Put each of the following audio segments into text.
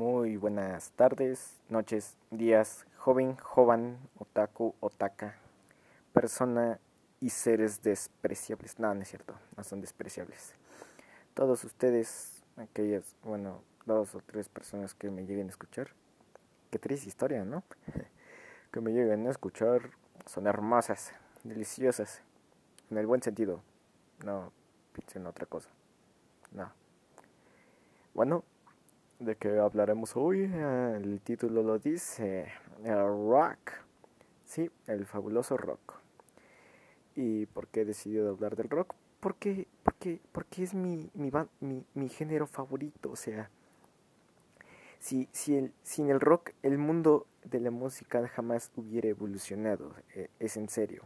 Muy buenas tardes, noches, días, joven, joven, otaku, otaka, persona y seres despreciables. No, no es cierto, no son despreciables. Todos ustedes, aquellas, bueno, dos o tres personas que me lleguen a escuchar, qué triste historia, ¿no? que me lleguen a escuchar son hermosas, deliciosas, en el buen sentido. No piensen en otra cosa. No. Bueno, ¿de qué hablaremos hoy? Ah, el título lo dice, el rock. Sí, el fabuloso rock. ¿Y por qué he decidido hablar del rock? Porque, porque, porque es mi, mi, mi, mi género favorito. O sea, si, si el, sin el rock el mundo de la música jamás hubiera evolucionado. Eh, es en serio.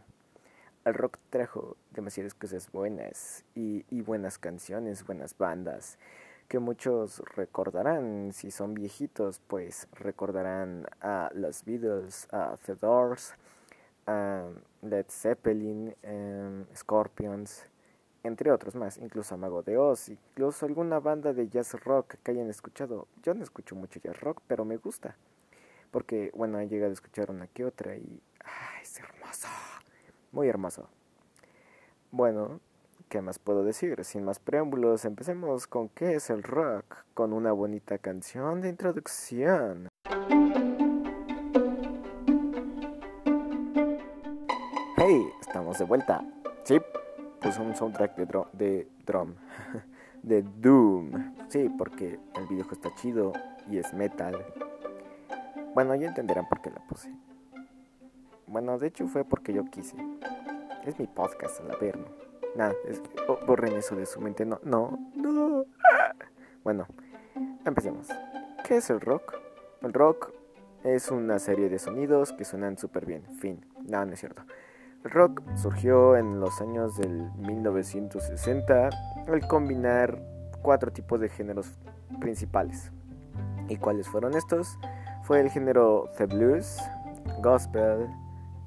El rock trajo demasiadas cosas buenas y, y buenas canciones, buenas bandas que muchos recordarán, si son viejitos, pues recordarán a los Beatles, a The Doors, a Led Zeppelin, um, Scorpions, entre otros más, incluso a Mago de Oz, incluso alguna banda de jazz rock que hayan escuchado. Yo no escucho mucho jazz rock, pero me gusta, porque bueno, he llegado a escuchar una que otra y ¡ay, es hermoso! Muy hermoso. Bueno, ¿Qué más puedo decir? Sin más preámbulos, empecemos con qué es el rock, con una bonita canción de introducción. Hey, estamos de vuelta. Sí, pues un soundtrack de, drum, de drum, de Doom. Sí, porque el videojuego está chido y es metal. Bueno, ya entenderán por qué la puse. Bueno, de hecho fue porque yo quise. Es mi podcast, a Nada, borren eso de su mente. No, no, no. Bueno, empecemos. ¿Qué es el rock? El rock es una serie de sonidos que suenan súper bien. Fin. No, no es cierto. El rock surgió en los años del 1960 al combinar cuatro tipos de géneros principales. ¿Y cuáles fueron estos? Fue el género The Blues, Gospel,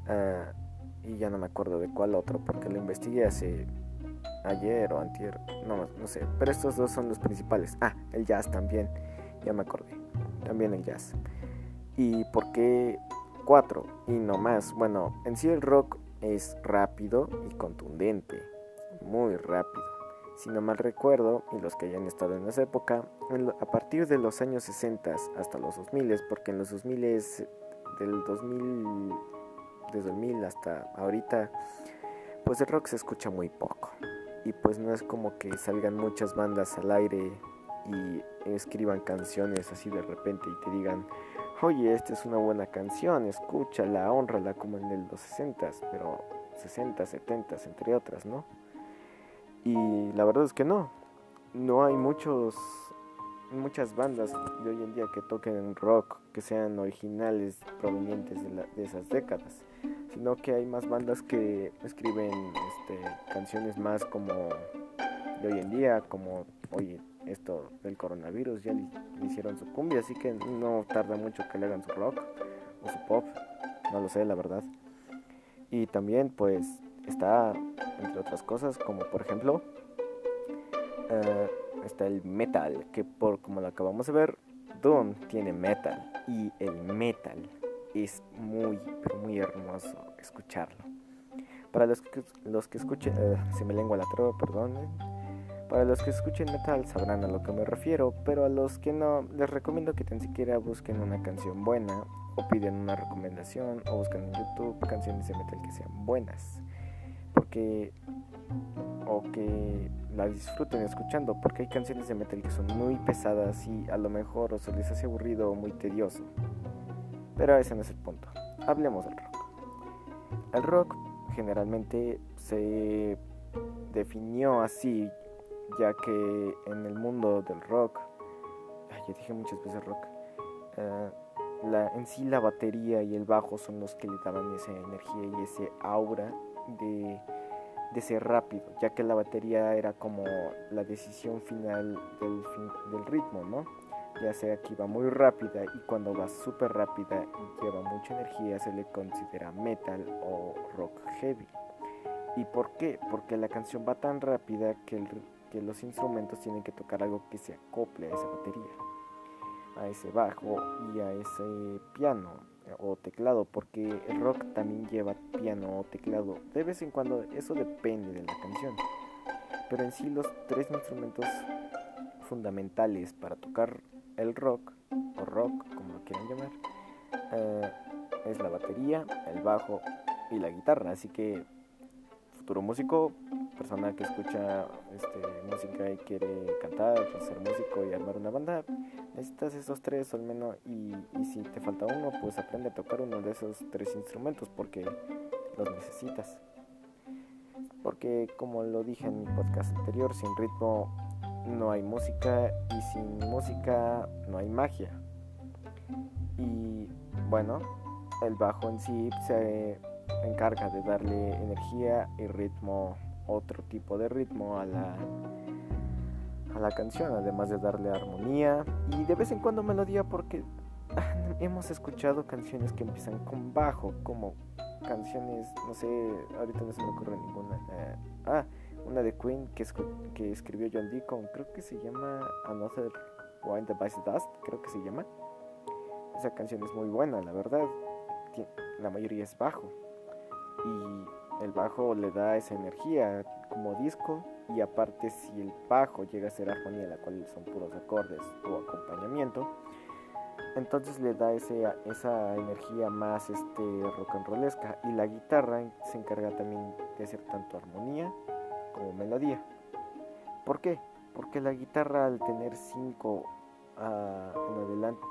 uh, y ya no me acuerdo de cuál otro porque lo investigué hace ayer o antier, no, no sé, pero estos dos son los principales. Ah, el jazz también, ya me acordé, también el jazz. ¿Y por qué cuatro y no más? Bueno, en sí el rock es rápido y contundente, muy rápido. Si no mal recuerdo, y los que hayan estado en esa época, a partir de los años 60 hasta los 2000, porque en los 2000 es del 2000 desde 2000 hasta ahorita, pues el rock se escucha muy poco. Y pues no es como que salgan muchas bandas al aire y escriban canciones así de repente y te digan, oye, esta es una buena canción, escúchala, honrala como en los 60, pero 60, 70, entre otras, ¿no? Y la verdad es que no, no hay muchos muchas bandas de hoy en día que toquen rock que sean originales provenientes de esas décadas sino que hay más bandas que escriben este, canciones más como de hoy en día, como oye esto del coronavirus ya le, hicieron su cumbia, así que no tarda mucho que le hagan su rock o su pop, no lo sé la verdad. Y también pues está entre otras cosas como por ejemplo uh, está el metal, que por como lo acabamos de ver, Doom tiene metal y el metal es muy, pero muy hermoso escucharlo. Para los que, los que escuchen, eh, me lengua la trova, perdonen. Para los que escuchen metal sabrán a lo que me refiero, pero a los que no, les recomiendo que tan siquiera busquen una canción buena o piden una recomendación o busquen en YouTube canciones de metal que sean buenas. Porque o que la disfruten escuchando, porque hay canciones de metal que son muy pesadas y a lo mejor o se les hace aburrido o muy tedioso. Pero ese no es el punto. Hablemos del rock. El rock generalmente se definió así, ya que en el mundo del rock, ya dije muchas veces rock, eh, la, en sí la batería y el bajo son los que le daban esa energía y ese aura de, de ser rápido, ya que la batería era como la decisión final del, del ritmo, ¿no? Ya sea que va muy rápida y cuando va súper rápida y lleva mucha energía se le considera metal o rock heavy. ¿Y por qué? Porque la canción va tan rápida que, que los instrumentos tienen que tocar algo que se acople a esa batería. a ese bajo y a ese piano o teclado, porque el rock también lleva piano o teclado. De vez en cuando eso depende de la canción. Pero en sí los tres instrumentos fundamentales para tocar el rock o rock, como lo quieran llamar, eh, es la batería, el bajo y la guitarra. Así que futuro músico, persona que escucha este, música y quiere cantar, ser músico y armar una banda, necesitas esos tres al menos y, y si te falta uno, pues aprende a tocar uno de esos tres instrumentos porque los necesitas. Porque como lo dije en mi podcast anterior, sin ritmo no hay música y sin música no hay magia. Y bueno, el bajo en sí se encarga de darle energía y ritmo, otro tipo de ritmo a la, a la canción, además de darle armonía y de vez en cuando melodía porque hemos escuchado canciones que empiezan con bajo, como canciones, no sé, ahorita no se me ocurre ninguna. Eh, ah, una de Queen que, que escribió John Deacon, creo que se llama Another Wind the Dust, creo que se llama. Esa canción es muy buena, la verdad. La mayoría es bajo y el bajo le da esa energía como disco y aparte si el bajo llega a ser armonía, la cual son puros acordes o acompañamiento, entonces le da ese, esa energía más este, rock and rollesca y la guitarra se encarga también de hacer tanto armonía como melodía. ¿Por qué? Porque la guitarra al tener cinco en, adelante,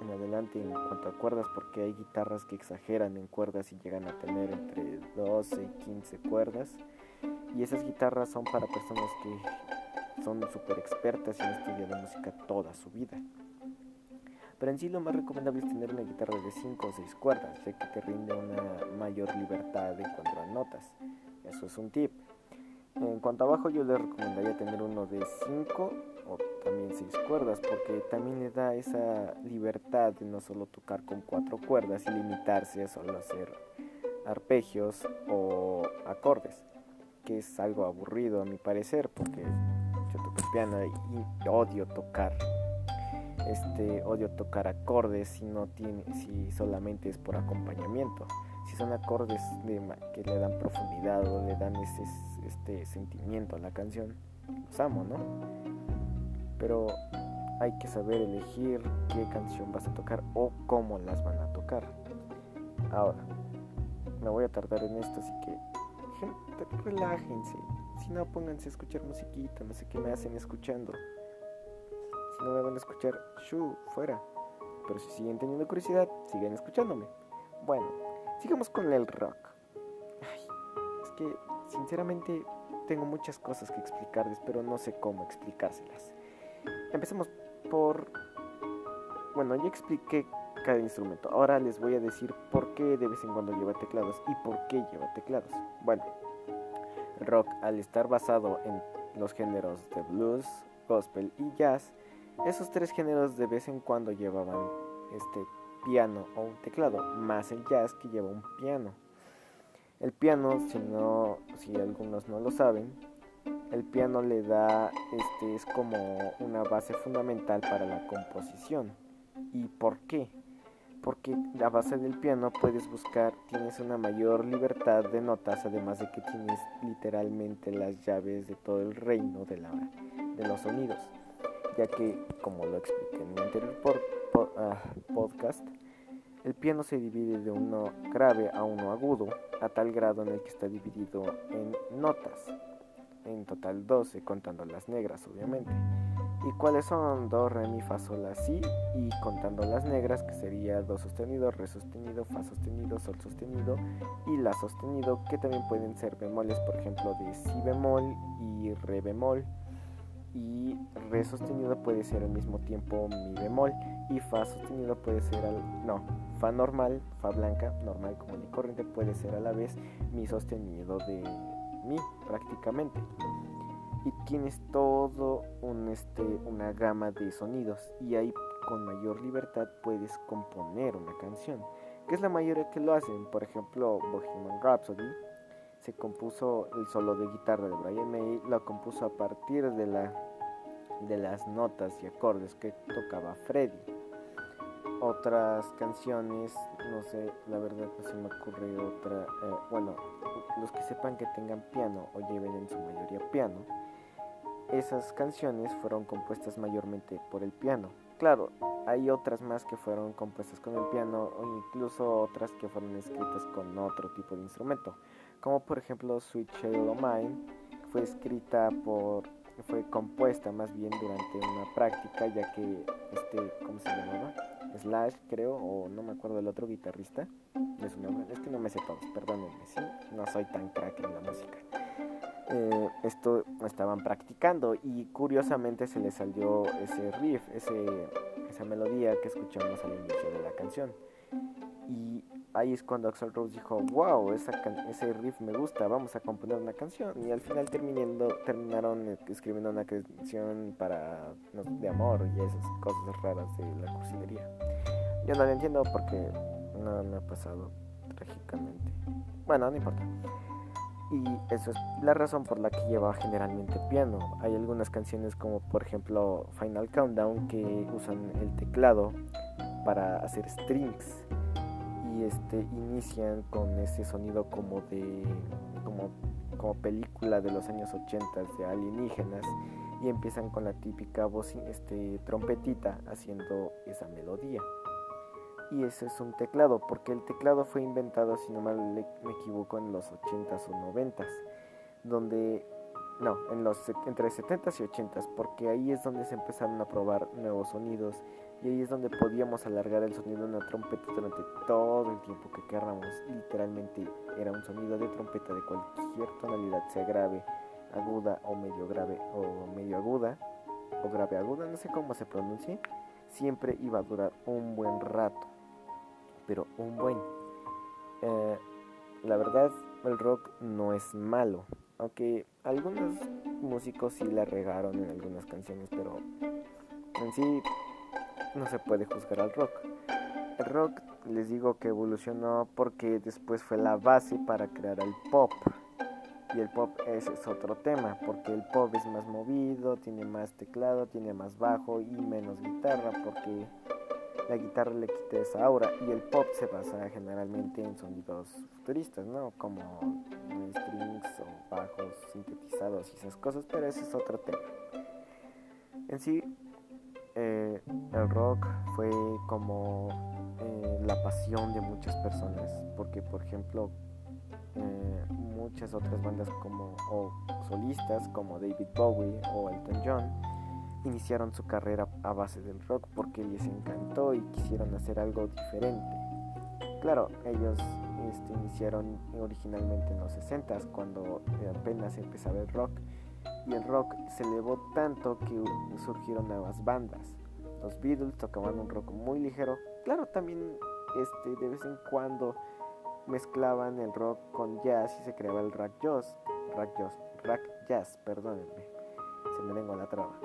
en, adelante en cuanto a cuerdas porque hay guitarras que exageran en cuerdas y llegan a tener entre 12 y 15 cuerdas y esas guitarras son para personas que son súper expertas y han estudiado música toda su vida. Pero en sí lo más recomendable es tener una guitarra de 5 o 6 cuerdas, ya que te rinde una mayor libertad en cuanto a notas. Eso es un tip. En cuanto a bajo yo le recomendaría tener uno de 5 o también 6 cuerdas porque también le da esa libertad de no solo tocar con 4 cuerdas y limitarse a solo hacer arpegios o acordes, que es algo aburrido a mi parecer porque yo toco piano y odio tocar este odio tocar acordes si no tiene si solamente es por acompañamiento. Si son acordes que le dan profundidad o le dan ese este sentimiento a la canción los amo no pero hay que saber elegir qué canción vas a tocar o cómo las van a tocar. Ahora, me voy a tardar en esto, así que gente, relájense. Si no, pónganse a escuchar musiquita, no sé qué me hacen escuchando. Si no me van a escuchar, shu, fuera. Pero si siguen teniendo curiosidad, sigan escuchándome. Bueno, sigamos con el rock. Ay, es que, sinceramente, tengo muchas cosas que explicarles, pero no sé cómo explicárselas. Empecemos por... Bueno, ya expliqué cada instrumento. Ahora les voy a decir por qué de vez en cuando lleva teclados y por qué lleva teclados. Bueno, rock al estar basado en los géneros de blues, gospel y jazz, esos tres géneros de vez en cuando llevaban este piano o un teclado, más el jazz que lleva un piano. El piano, si no, si algunos no lo saben, el piano le da, este, es como una base fundamental para la composición. ¿Y por qué? Porque la base del piano puedes buscar, tienes una mayor libertad de notas, además de que tienes literalmente las llaves de todo el reino de, la, de los sonidos. Ya que, como lo expliqué en mi anterior ah, podcast, el piano se divide de uno grave a uno agudo, a tal grado en el que está dividido en notas en total 12, contando las negras obviamente. ¿Y cuáles son? Do, re, mi, fa, sol, la, si y contando las negras que sería do sostenido, re sostenido, fa sostenido, sol sostenido y la sostenido que también pueden ser bemoles, por ejemplo de si bemol y re bemol y re sostenido puede ser al mismo tiempo mi bemol y fa sostenido puede ser al no fa normal fa blanca normal como y corriente puede ser a la vez mi sostenido de mí prácticamente y tienes todo este una gama de sonidos y ahí con mayor libertad puedes componer una canción que es la mayoría que lo hacen por ejemplo Bohemian Rhapsody se compuso el solo de guitarra de Brian May lo compuso a partir de de las notas y acordes que tocaba Freddy. Otras canciones, no sé, la verdad no se me ocurre otra, eh, bueno, los que sepan que tengan piano o lleven en su mayoría piano, esas canciones fueron compuestas mayormente por el piano. Claro, hay otras más que fueron compuestas con el piano o incluso otras que fueron escritas con otro tipo de instrumento, como por ejemplo Sweet Child of Mine, fue escrita por fue compuesta más bien durante una práctica ya que este cómo se llamaba Slash creo o no me acuerdo del otro guitarrista de su nombre es que no me sé todos perdónenme ¿sí? no soy tan crack en la música eh, esto estaban practicando y curiosamente se les salió ese riff ese, esa melodía que escuchamos al inicio de la canción y ahí es cuando Axel Rose dijo, wow, ese riff me gusta, vamos a componer una canción. Y al final terminando, terminaron escribiendo una canción para de amor y esas cosas raras de la cursilería. Yo no lo entiendo porque no me ha pasado trágicamente. Bueno, no importa. Y eso es la razón por la que lleva generalmente piano. Hay algunas canciones como por ejemplo Final Countdown que usan el teclado para hacer strings y este inician con ese sonido como de como, como película de los años 80 de alienígenas y empiezan con la típica voz este trompetita haciendo esa melodía. Y ese es un teclado porque el teclado fue inventado si no mal me equivoco en los 80s o 90s donde no, en los entre 70s y 80s, porque ahí es donde se empezaron a probar nuevos sonidos y ahí es donde podíamos alargar el sonido de una trompeta durante todo el tiempo que queramos. literalmente era un sonido de trompeta de cualquier tonalidad, sea grave, aguda o medio grave o medio aguda o grave aguda, no sé cómo se pronuncie, siempre iba a durar un buen rato, pero un buen. Eh, la verdad, el rock no es malo, aunque algunos músicos sí la regaron en algunas canciones, pero en sí no se puede juzgar al rock. El rock les digo que evolucionó porque después fue la base para crear el pop. Y el pop ese es otro tema, porque el pop es más movido, tiene más teclado, tiene más bajo y menos guitarra, porque la guitarra le quita esa aura. Y el pop se basa generalmente en sonidos futuristas, ¿no? Como strings o bajos sintetizados y esas cosas, pero ese es otro tema. En sí, eh, el rock fue como eh, la pasión de muchas personas, porque por ejemplo eh, muchas otras bandas como o solistas como David Bowie o Elton John iniciaron su carrera a base del rock porque les encantó y quisieron hacer algo diferente. Claro, ellos este, iniciaron originalmente en los 60 cuando apenas empezaba el rock y el rock se elevó tanto que surgieron nuevas bandas. Los Beatles tocaban un rock muy ligero, claro, también este, de vez en cuando mezclaban el rock con jazz y se creaba el rock jazz, rock jazz, rock jazz, perdónenme, se me lengua la traba.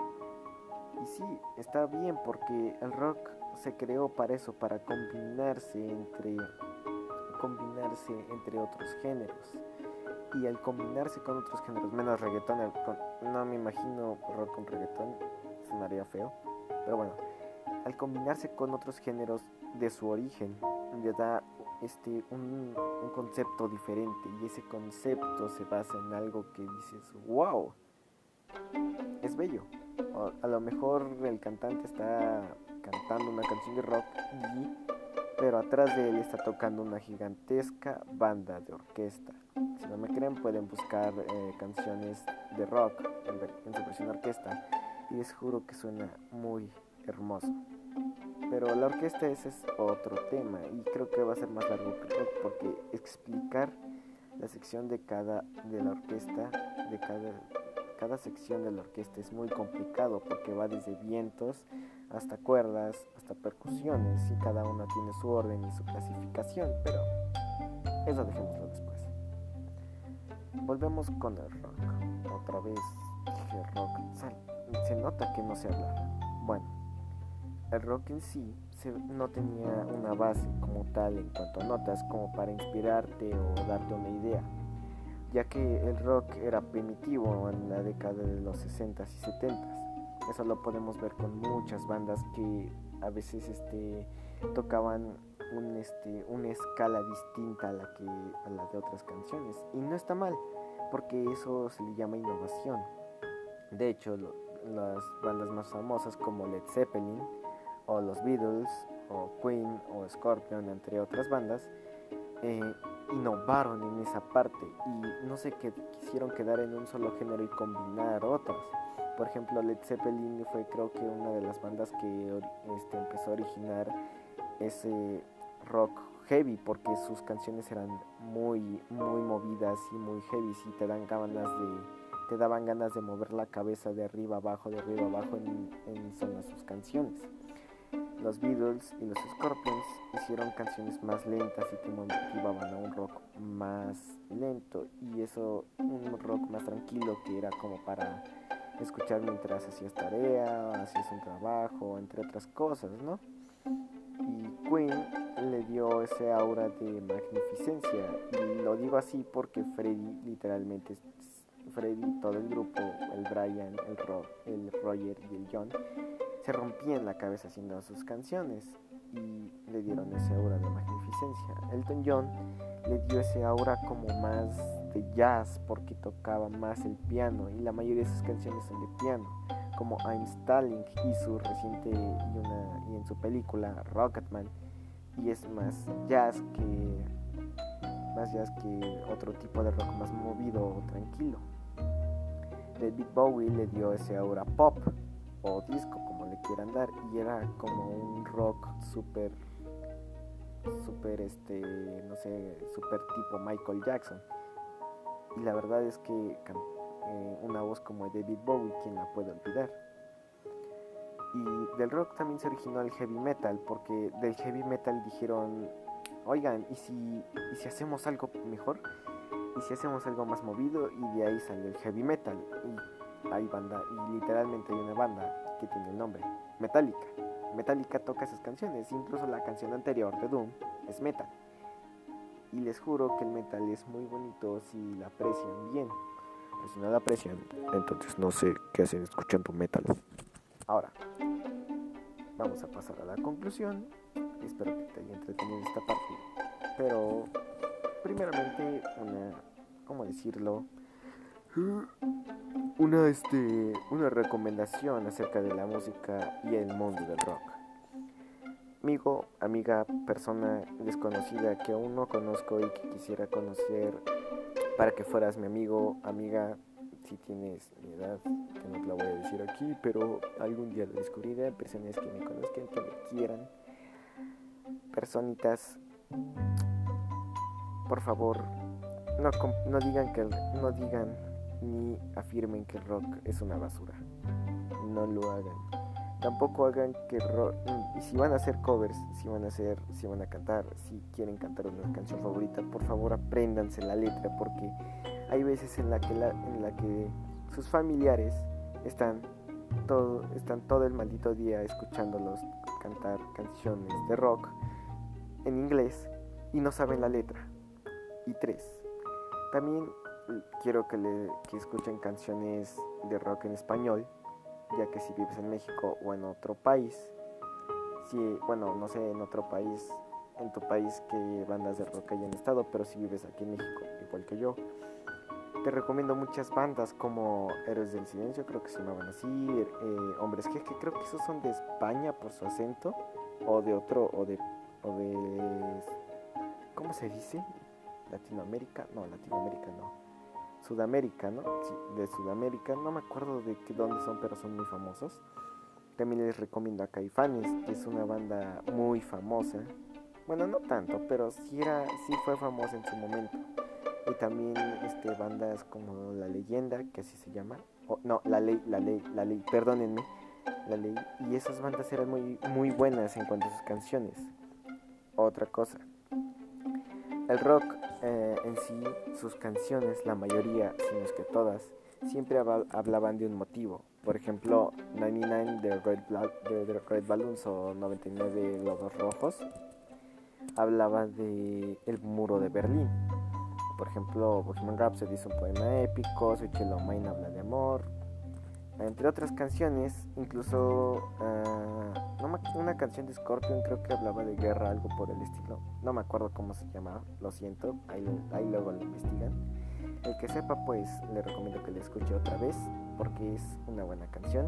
Y sí, está bien porque el rock se creó para eso, para combinarse entre combinarse entre otros géneros y al combinarse con otros géneros, menos reggaetón, no me imagino rock con reggaetón, sonaría feo, pero bueno, al combinarse con otros géneros de su origen, le da este, un, un concepto diferente y ese concepto se basa en algo que dices, wow, es bello. a lo mejor el cantante está cantando una canción de rock y pero atrás de él está tocando una gigantesca banda de orquesta. Si no me creen pueden buscar eh, canciones de rock en, su versión orquesta y les juro que suena muy hermoso. Pero la orquesta ese es otro tema y creo que va a ser más largo porque explicar la sección de cada de la orquesta de cada cada sección de la orquesta es muy complicado porque va desde vientos hasta cuerdas, hasta percusiones y cada una tiene su orden y su clasificación, pero eso dejémoslo después. Volvemos con el rock. Otra vez dije rock. Se nota que no sé hablar. Bueno, el rock en sí no tenía una base como tal en cuanto a notas como para inspirarte o darte una idea ya que el rock era primitivo en la década de los 60s y 70s. Eso lo podemos ver con muchas bandas que a veces este, tocaban un, este, una escala distinta a la, que, a la de otras canciones. Y no está mal, porque eso se le llama innovación. De hecho, las bandas más famosas como Led Zeppelin, o los Beatles, o Queen, o Scorpion, entre otras bandas, eh, innovaron en esa parte y no qué quisieron quedar en un solo género y combinar otras. Por ejemplo, Led Zeppelin fue creo que una de las bandas que este, empezó a originar ese rock heavy porque sus canciones eran muy muy movidas y muy heavy. Y te dan ganas de te daban ganas de mover la cabeza de arriba abajo de arriba abajo en, en son sus canciones. Los Beatles y los Scorpions hicieron canciones más lentas y que motivaban a un rock más lento y eso un rock más tranquilo que era como para escuchar mientras hacías tarea, hacías un trabajo, entre otras cosas, ¿no? Y Queen le dio ese aura de magnificencia y lo digo así porque Freddy literalmente Freddy, todo el grupo, el Brian, el, el Roger y el John se rompían la cabeza haciendo sus canciones y le dieron ese aura de magnificencia. Elton John le dio ese aura como más jazz porque tocaba más el piano y la mayoría de sus canciones son de piano, como I'm Stalling y su reciente y, una, y en su película Rocketman y es más jazz que más jazz que otro tipo de rock más movido o tranquilo. David Bowie le dio ese aura pop o disco quieran dar y era como un rock súper súper este no sé súper tipo Michael Jackson y la verdad es que eh, una voz como David Bowie quien la puede olvidar y del rock también se originó el heavy metal porque del heavy metal dijeron oigan y si y si hacemos algo mejor y si hacemos algo más movido y de ahí salió el heavy metal y hay banda y literalmente hay una banda que tiene el nombre, Metallica. Metallica toca esas canciones, incluso la canción anterior de Doom es metal. Y les juro que el metal es muy bonito si la aprecian bien. Pero si no la aprecian, entonces no sé qué hacen escuchando metal. Ahora, vamos a pasar a la conclusión. Espero que te haya entretenido esta parte. Pero, primeramente, una, ¿cómo decirlo? una, este, una recomendación acerca de la música y el mundo del rock. Amigo, amiga, persona desconocida que aún no conozco y que quisiera conocer para que fueras mi amigo, amiga, si tienes mi edad, que no te la voy a decir aquí, pero algún día lo descubriré, personas que me conozcan, que me quieran, personitas, por favor, no, digan que no digan ni afirmen que el rock es una basura. No lo hagan. Tampoco hagan que rock y si van a hacer covers, si van a hacer, si van a cantar, si quieren cantar una canción favorita, por favor apréndanse la letra porque hay veces en la que en la que sus familiares están todo están todo el maldito día escuchándolos cantar canciones de rock en inglés y no saben la letra. Y tres, también quiero que, le, que escuchen canciones de rock en español, ya que si vives en México o en otro país, si, bueno, no sé, en otro país, en tu país que bandas de rock hayan estado, pero si vives aquí en México, igual que yo, te recomiendo muchas bandas como Héroes del Silencio, creo que se llamaban así, eh, Hombres que creo que esos son de España por su acento, o de otro, o de, o de, ¿cómo se dice? Latinoamérica, no, Latinoamérica no Sudamérica, ¿no? de Sudamérica, no me acuerdo de qué, dónde son, pero son muy famosos. También les recomiendo a Caifanes, que es una banda muy famosa. Bueno, no tanto, pero sí, era, sí fue famosa en su momento. Y también este, bandas como La Leyenda, que así se llama. no, La Ley, La Ley, La Ley, perdónenme. La Ley. Y esas bandas eran muy, muy buenas en cuanto a sus canciones. Otra cosa. El rock eh, en sí, sus canciones, la mayoría, si no es que todas, siempre hablaban de un motivo. Por ejemplo, 99 de Red, Balloons o 99 Globos Rojos hablaba de el muro de Berlín. Por ejemplo, Bohemian Rhapsody es un poema épico, Sweet Mine habla de amor, entre otras canciones, incluso uh, una canción de Scorpion creo que hablaba de guerra, algo por el estilo. No me acuerdo cómo se llamaba, lo siento, ahí, ahí luego lo investigan. El que sepa, pues le recomiendo que la escuche otra vez porque es una buena canción.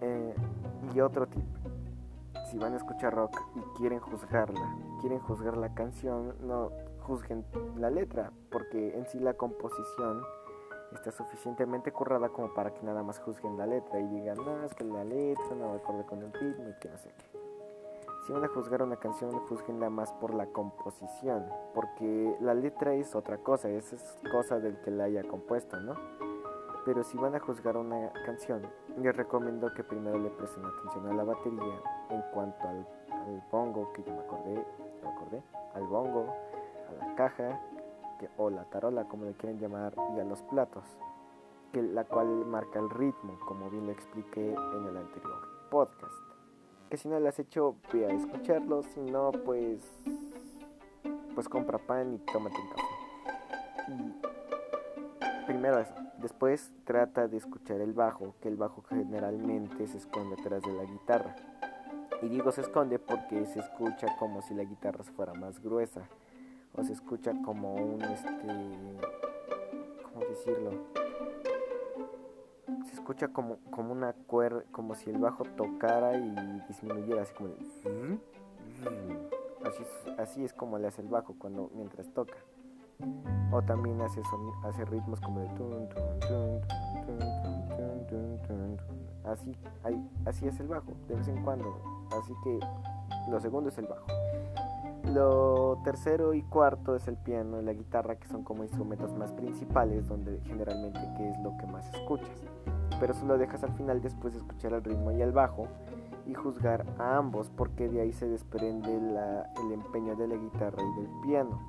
Eh, y otro tip, si van a escuchar rock y quieren juzgarla, quieren juzgar la canción, no juzguen la letra, porque en sí la composición está suficientemente currada como para que nada más juzguen la letra y digan, no, es que la letra no acorde con el ritmo y que no sé qué. Si van a juzgar una canción, juzguenla más por la composición, porque la letra es otra cosa, esa es cosa del que la haya compuesto, ¿no? Pero si van a juzgar una canción, les recomiendo que primero le presten atención a la batería en cuanto al, bongo, que yo me acordé, me acordé, al bongo, a la caja, o la tarola como le quieren llamar y a los platos, que, la cual marca el ritmo, como bien lo expliqué en el anterior podcast. Que si no lo has hecho, ve a escucharlo, si no, pues, pues compra pan y tómate un café. Y primero eso. Después trata de escuchar el bajo, que el bajo generalmente se esconde atrás de la guitarra. Y digo se esconde porque se escucha como si la guitarra fuera más gruesa o se escucha como un este cómo decirlo se escucha como como una cuerda como si el bajo tocara y disminuyera así como así, así es como le hace el bajo cuando mientras toca. O también hace hace ritmos como de así así es el bajo de vez en cuando. Así que lo segundo es el bajo lo tercero y cuarto es el piano y la guitarra, que son como instrumentos más principales, donde generalmente que es lo que más escuchas. Pero eso lo dejas al final después de escuchar el ritmo y el bajo y juzgar a ambos, porque de ahí se desprende el empeño de la guitarra y del piano.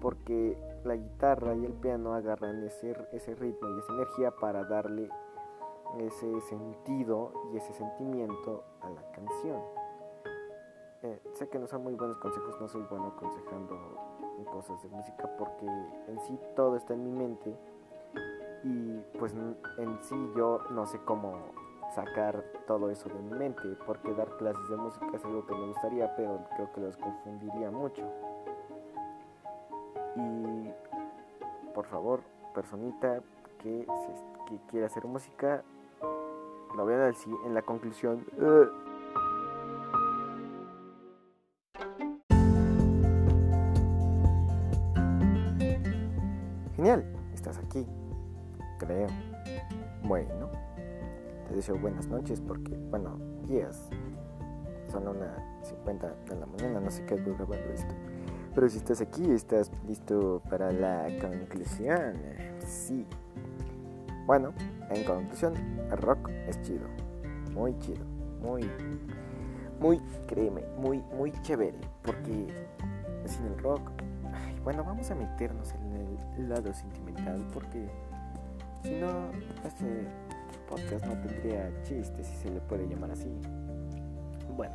Porque la guitarra y el piano agarran ese, ese ritmo y esa energía para darle ese sentido y ese sentimiento a la canción. Eh, sé que no son muy buenos consejos, no soy bueno aconsejando cosas de música porque en sí todo está en mi mente y pues en sí yo no sé cómo sacar todo eso de mi mente porque dar clases de música es algo que me gustaría pero creo que los confundiría mucho. Y por favor personita que, que quiere hacer música lo vean en la conclusión aquí, creo. Bueno, te deseo buenas noches porque, bueno, días. Son una 50 de la mañana, no sé qué hago grabando esto. Pero si estás aquí, estás listo para la conclusión. Sí. Bueno, en conclusión, el rock es chido. Muy chido. Muy, muy, créeme, muy, muy chévere. Porque sin el rock bueno, vamos a meternos en el lado sentimental porque si no, este podcast no tendría chiste si se le puede llamar así. Bueno,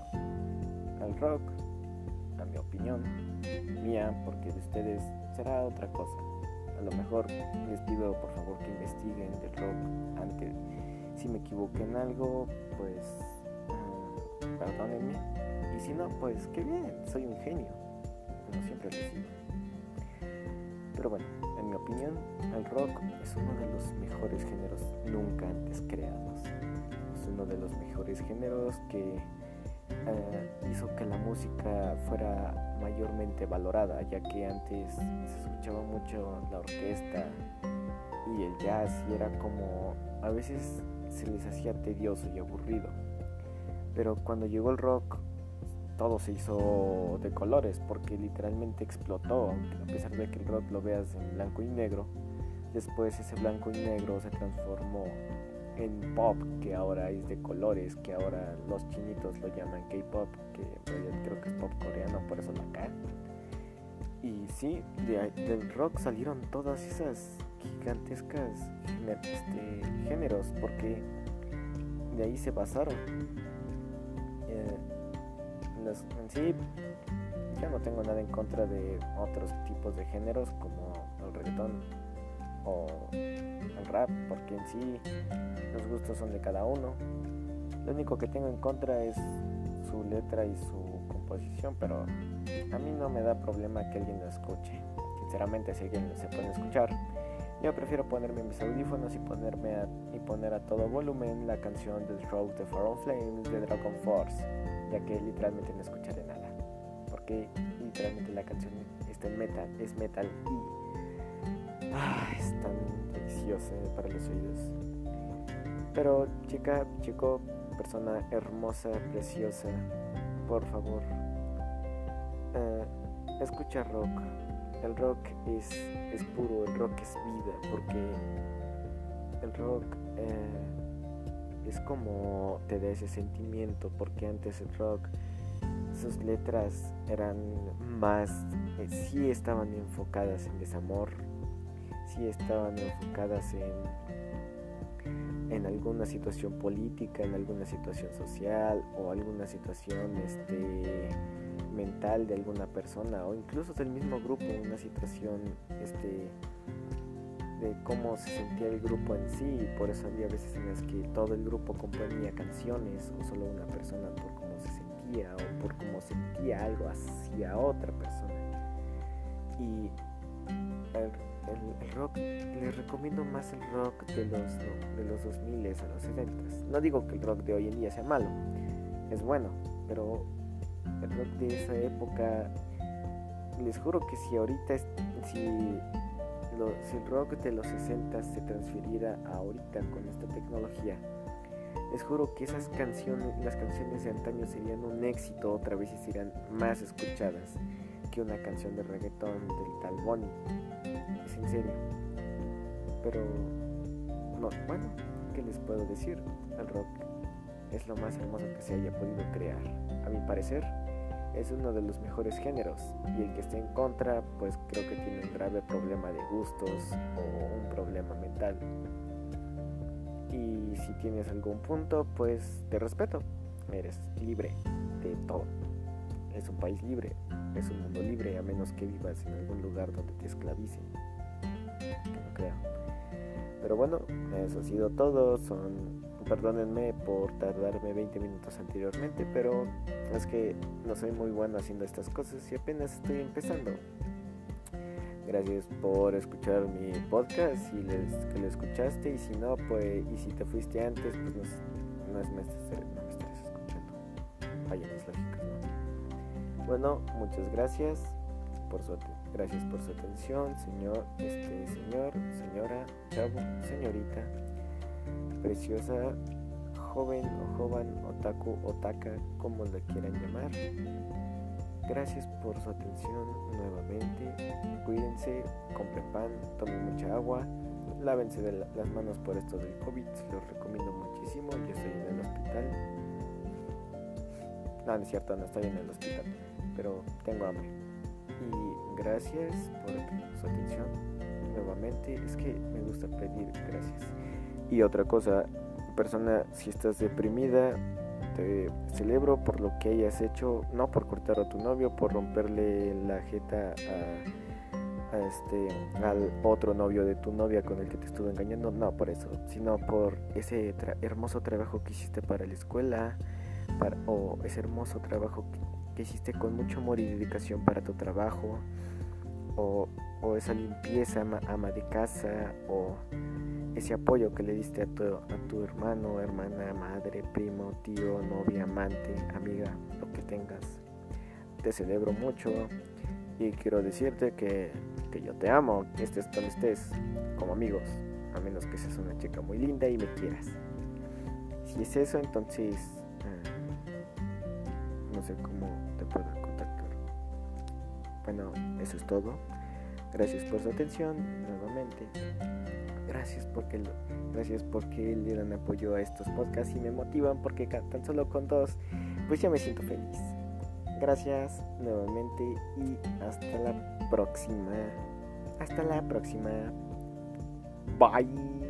el rock, a mi opinión, mía, porque de ustedes será otra cosa. A lo mejor les pido por favor que investiguen del rock antes. Si me equivoqué en algo, pues uh, perdónenme. Y si no, pues qué bien, soy un genio, como siempre les digo. Pero bueno, en mi opinión, el rock es uno de los mejores géneros nunca antes creados. Es uno de los mejores géneros que eh, hizo que la música fuera mayormente valorada, ya que antes se escuchaba mucho la orquesta y el jazz y era como a veces se les hacía tedioso y aburrido. Pero cuando llegó el rock todo se hizo de colores porque literalmente explotó, a pesar de que el rock lo veas en blanco y negro, después ese blanco y negro se transformó en pop, que ahora es de colores, que ahora los chinitos lo llaman K-pop, que creo que es pop coreano, por eso la K. Y sí, del rock salieron todas esas gigantescas este, géneros, porque de ahí se basaron. Eh, en sí ya no tengo nada en contra de otros tipos de géneros como el reggaetón o el rap, porque en sí los gustos son de cada uno. Lo único que tengo en contra es su letra y su composición, pero a mí no me da problema que alguien lo escuche. Sinceramente, si alguien se puede escuchar, yo prefiero ponerme mis audífonos y ponerme a, y poner a todo volumen la canción The Road Fire Flames de Dragon Force, ya que literalmente no escucharé nada, porque literalmente la canción está en metal, es metal y ah, es tan deliciosa para los oídos. Pero chica, chico, persona hermosa, preciosa, por favor, eh, escucha rock. El rock es, es, puro, el rock es vida, porque el rock eh, es como te da ese sentimiento, porque antes el rock, sus letras eran más, eh, sí estaban enfocadas en desamor, sí estaban enfocadas en en alguna situación política, en alguna situación social o alguna situación este, mental de alguna persona o incluso del mismo grupo, una situación este, de cómo se sentía el grupo en sí y por eso había veces en las que todo el grupo componía canciones o solo una persona por cómo se sentía o por cómo sentía algo hacia otra persona. Y el, rock, les recomiendo más el rock de los, de los 2000 a los 70. No digo que el rock de hoy en día sea malo, es bueno, pero el rock de esa época, les juro que si ahorita, si, si el rock de los 60 se transfiriera ahorita con esta tecnología, les juro que esas canciones, las canciones de antaño serían un éxito otra vez y serían más escuchadas que una canción de reggaetón del tal Bonnie es en serio. Pero, no, bueno, ¿qué les puedo decir? El rock es lo más hermoso que se haya podido crear. A mi parecer, es uno de los mejores géneros y el que esté en contra, pues creo que tiene un grave problema de gustos o un problema mental. Y si tienes algún punto, pues te respeto. Eres libre de todo. Es un país libre, es un mundo libre, a menos que vivas en algún lugar donde te esclavicen no creo. Pero bueno, eso ha sido todo. Son, perdónenme por tardarme 20 minutos anteriormente, pero es que no soy muy bueno haciendo estas cosas y apenas estoy empezando. Gracias por escuchar mi podcast si les, que lo escuchaste y si no, pues, y si te fuiste antes, pues no, es, me, no me estés escuchando. Vaya mis lógicas, ¿no? Bueno, muchas gracias por su. Gracias por su atención, señor, este, señor, señora, chavo, señorita, preciosa, joven o joven, otaku, otaka, como la quieran llamar. Gracias por su atención nuevamente. Cuídense, compren pan, tomen mucha agua, lávense de las manos por esto del COVID, los recomiendo muchísimo. Yo estoy en el hospital. No, no es cierto, no estoy en el hospital, pero tengo hambre y gracias por su atención nuevamente. Es que me gusta pedir gracias. Y otra cosa, persona, si estás deprimida, te celebro por lo que hayas hecho, no por cortar a tu novio, por romperle la jeta a, este, al otro novio de tu novia con el que te estuvo engañando, no por eso, sino por ese hermoso trabajo que hiciste para la escuela, para, o ese hermoso trabajo que hiciste con mucho amor y dedicación para tu trabajo, o, esa limpieza ama de casa, o ese apoyo que le diste a tu, a tu hermano, hermana, madre, primo, tío, novia, amante, amiga, lo que tengas. Te celebro mucho y quiero decirte que, que yo te amo, estés donde estés, como amigos, a menos que seas una chica muy linda y me quieras. Si es eso, entonces no sé cómo te puedo. Bueno, eso es todo. Gracias por su atención nuevamente. Gracias porque, gracias porque le dan apoyo a estos podcasts y me motivan porque tan solo con dos, pues ya me siento feliz. Gracias nuevamente y hasta la próxima. Hasta la próxima. Bye.